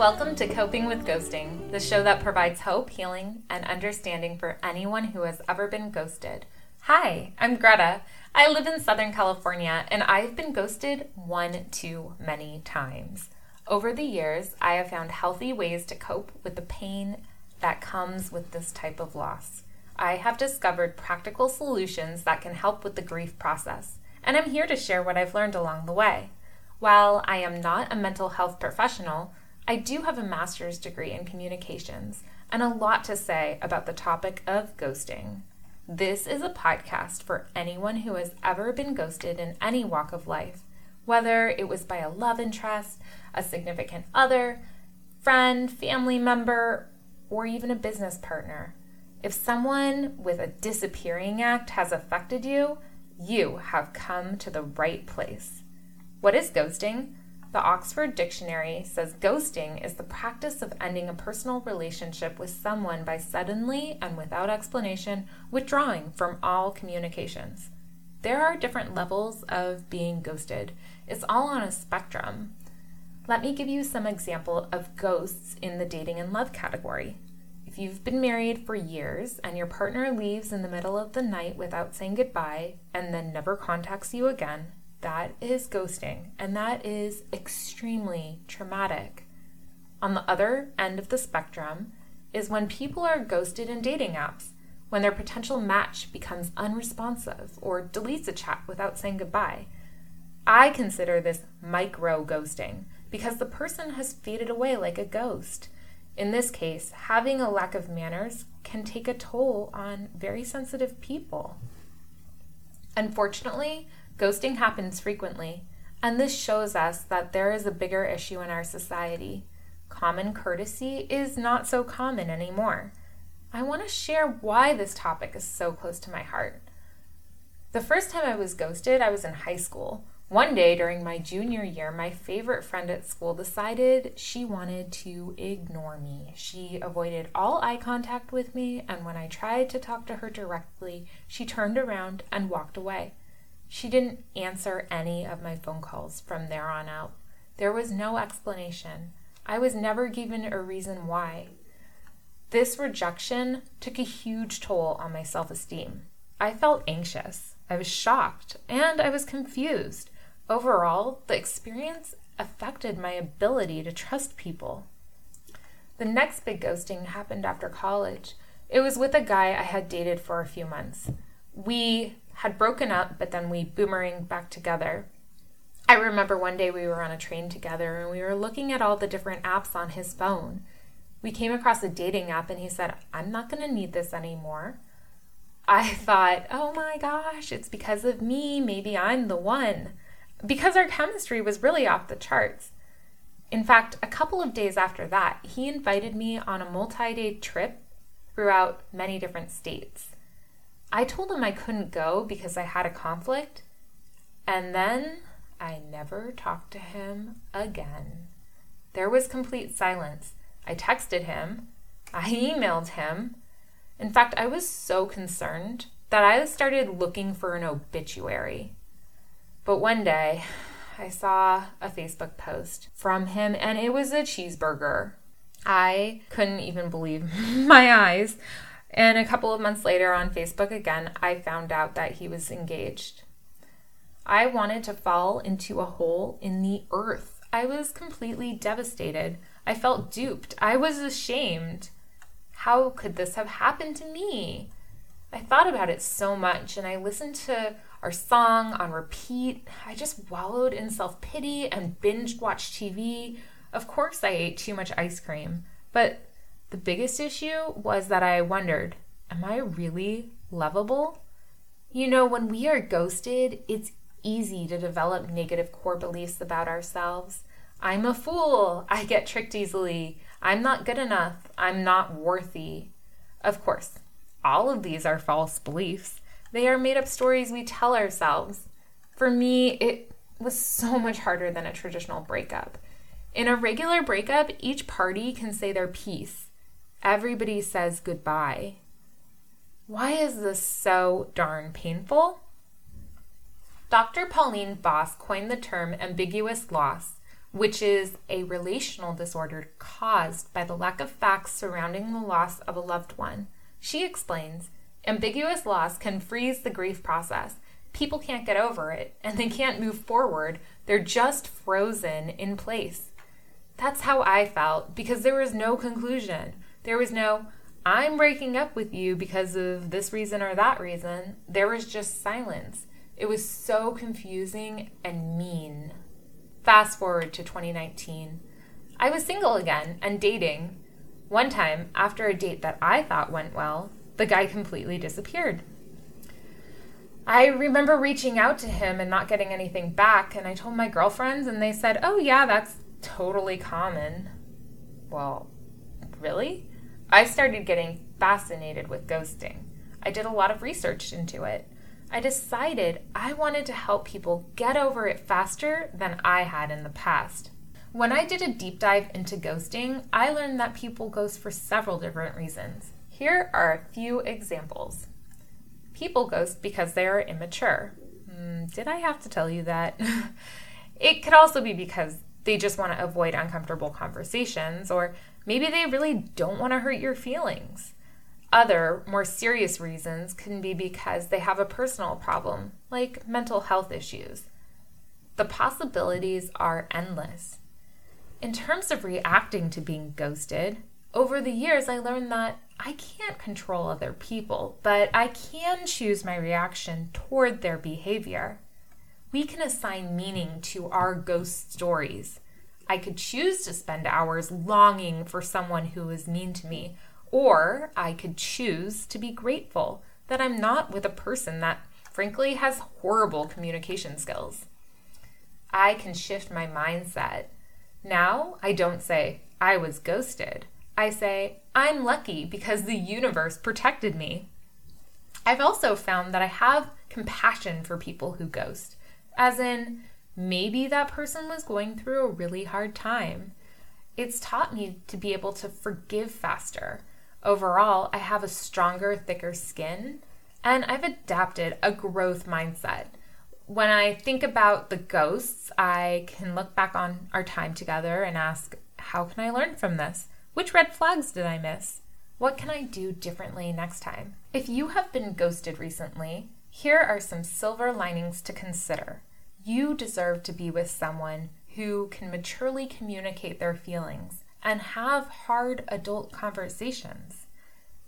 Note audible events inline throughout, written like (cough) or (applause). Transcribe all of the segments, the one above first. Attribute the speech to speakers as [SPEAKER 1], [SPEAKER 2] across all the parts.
[SPEAKER 1] Welcome to Coping with Ghosting, the show that provides hope, healing, and understanding for anyone who has ever been ghosted. Hi, I'm Greta. I live in Southern California and I've been ghosted one too many times. Over the years, I have found healthy ways to cope with the pain that comes with this type of loss. I have discovered practical solutions that can help with the grief process, and I'm here to share what I've learned along the way. While I am not a mental health professional, I do have a master's degree in communications and a lot to say about the topic of ghosting. This is a podcast for anyone who has ever been ghosted in any walk of life, whether it was by a love interest, a significant other, friend, family member, or even a business partner. If someone with a disappearing act has affected you, you have come to the right place. What is ghosting? The Oxford Dictionary says ghosting is the practice of ending a personal relationship with someone by suddenly and without explanation withdrawing from all communications. There are different levels of being ghosted. It's all on a spectrum. Let me give you some example of ghosts in the dating and love category. If you've been married for years and your partner leaves in the middle of the night without saying goodbye and then never contacts you again, that is ghosting, and that is extremely traumatic. On the other end of the spectrum is when people are ghosted in dating apps, when their potential match becomes unresponsive or deletes a chat without saying goodbye. I consider this micro ghosting because the person has faded away like a ghost. In this case, having a lack of manners can take a toll on very sensitive people. Unfortunately, Ghosting happens frequently, and this shows us that there is a bigger issue in our society. Common courtesy is not so common anymore. I want to share why this topic is so close to my heart. The first time I was ghosted, I was in high school. One day during my junior year, my favorite friend at school decided she wanted to ignore me. She avoided all eye contact with me, and when I tried to talk to her directly, she turned around and walked away. She didn't answer any of my phone calls from there on out. There was no explanation. I was never given a reason why. This rejection took a huge toll on my self esteem. I felt anxious, I was shocked, and I was confused. Overall, the experience affected my ability to trust people. The next big ghosting happened after college. It was with a guy I had dated for a few months. We had broken up, but then we boomerang back together. I remember one day we were on a train together and we were looking at all the different apps on his phone. We came across a dating app and he said, I'm not going to need this anymore. I (laughs) thought, oh my gosh, it's because of me. Maybe I'm the one. Because our chemistry was really off the charts. In fact, a couple of days after that, he invited me on a multi day trip throughout many different states. I told him I couldn't go because I had a conflict, and then I never talked to him again. There was complete silence. I texted him, I emailed him. In fact, I was so concerned that I started looking for an obituary. But one day, I saw a Facebook post from him, and it was a cheeseburger. I couldn't even believe (laughs) my eyes. And a couple of months later on Facebook again, I found out that he was engaged. I wanted to fall into a hole in the earth. I was completely devastated. I felt duped. I was ashamed. How could this have happened to me? I thought about it so much and I listened to our song on repeat. I just wallowed in self pity and binge watched TV. Of course, I ate too much ice cream, but the biggest issue was that I wondered, am I really lovable? You know, when we are ghosted, it's easy to develop negative core beliefs about ourselves. I'm a fool. I get tricked easily. I'm not good enough. I'm not worthy. Of course, all of these are false beliefs. They are made up stories we tell ourselves. For me, it was so much harder than a traditional breakup. In a regular breakup, each party can say their piece everybody says goodbye. Why is this so darn painful? Dr. Pauline Boss coined the term ambiguous loss, which is a relational disorder caused by the lack of facts surrounding the loss of a loved one. She explains ambiguous loss can freeze the grief process. People can't get over it and they can't move forward, they're just frozen in place. That's how I felt because there was no conclusion. There was no, I'm breaking up with you because of this reason or that reason. There was just silence. It was so confusing and mean. Fast forward to 2019. I was single again and dating. One time, after a date that I thought went well, the guy completely disappeared. I remember reaching out to him and not getting anything back, and I told my girlfriends, and they said, Oh, yeah, that's totally common. Well, really? I started getting fascinated with ghosting. I did a lot of research into it. I decided I wanted to help people get over it faster than I had in the past. When I did a deep dive into ghosting, I learned that people ghost for several different reasons. Here are a few examples. People ghost because they are immature. Mm, did I have to tell you that? (laughs) it could also be because they just want to avoid uncomfortable conversations, or maybe they really don't want to hurt your feelings. Other, more serious reasons can be because they have a personal problem, like mental health issues. The possibilities are endless. In terms of reacting to being ghosted, over the years I learned that I can't control other people, but I can choose my reaction toward their behavior we can assign meaning to our ghost stories. I could choose to spend hours longing for someone who was mean to me, or I could choose to be grateful that I'm not with a person that, frankly, has horrible communication skills. I can shift my mindset. Now I don't say, I was ghosted. I say, I'm lucky because the universe protected me. I've also found that I have compassion for people who ghost. As in, maybe that person was going through a really hard time. It's taught me to be able to forgive faster. Overall, I have a stronger, thicker skin, and I've adapted a growth mindset. When I think about the ghosts, I can look back on our time together and ask, how can I learn from this? Which red flags did I miss? What can I do differently next time? If you have been ghosted recently, here are some silver linings to consider. You deserve to be with someone who can maturely communicate their feelings and have hard adult conversations.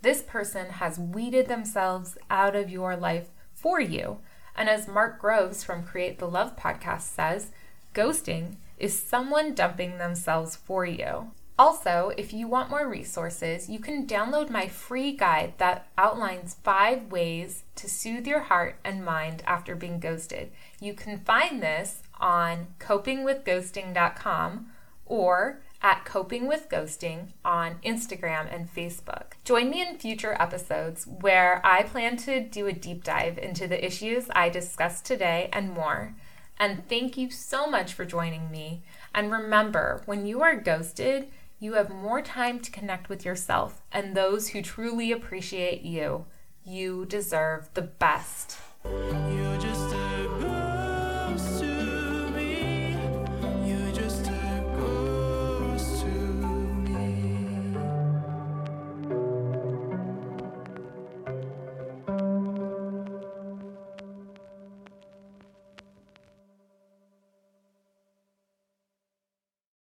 [SPEAKER 1] This person has weeded themselves out of your life for you. And as Mark Groves from Create the Love podcast says, ghosting is someone dumping themselves for you. Also, if you want more resources, you can download my free guide that outlines five ways to soothe your heart and mind after being ghosted. You can find this on copingwithghosting.com or at Coping with Ghosting on Instagram and Facebook. Join me in future episodes where I plan to do a deep dive into the issues I discussed today and more. And thank you so much for joining me. And remember, when you are ghosted, you have more time to connect with yourself and those who truly appreciate you. You deserve the best.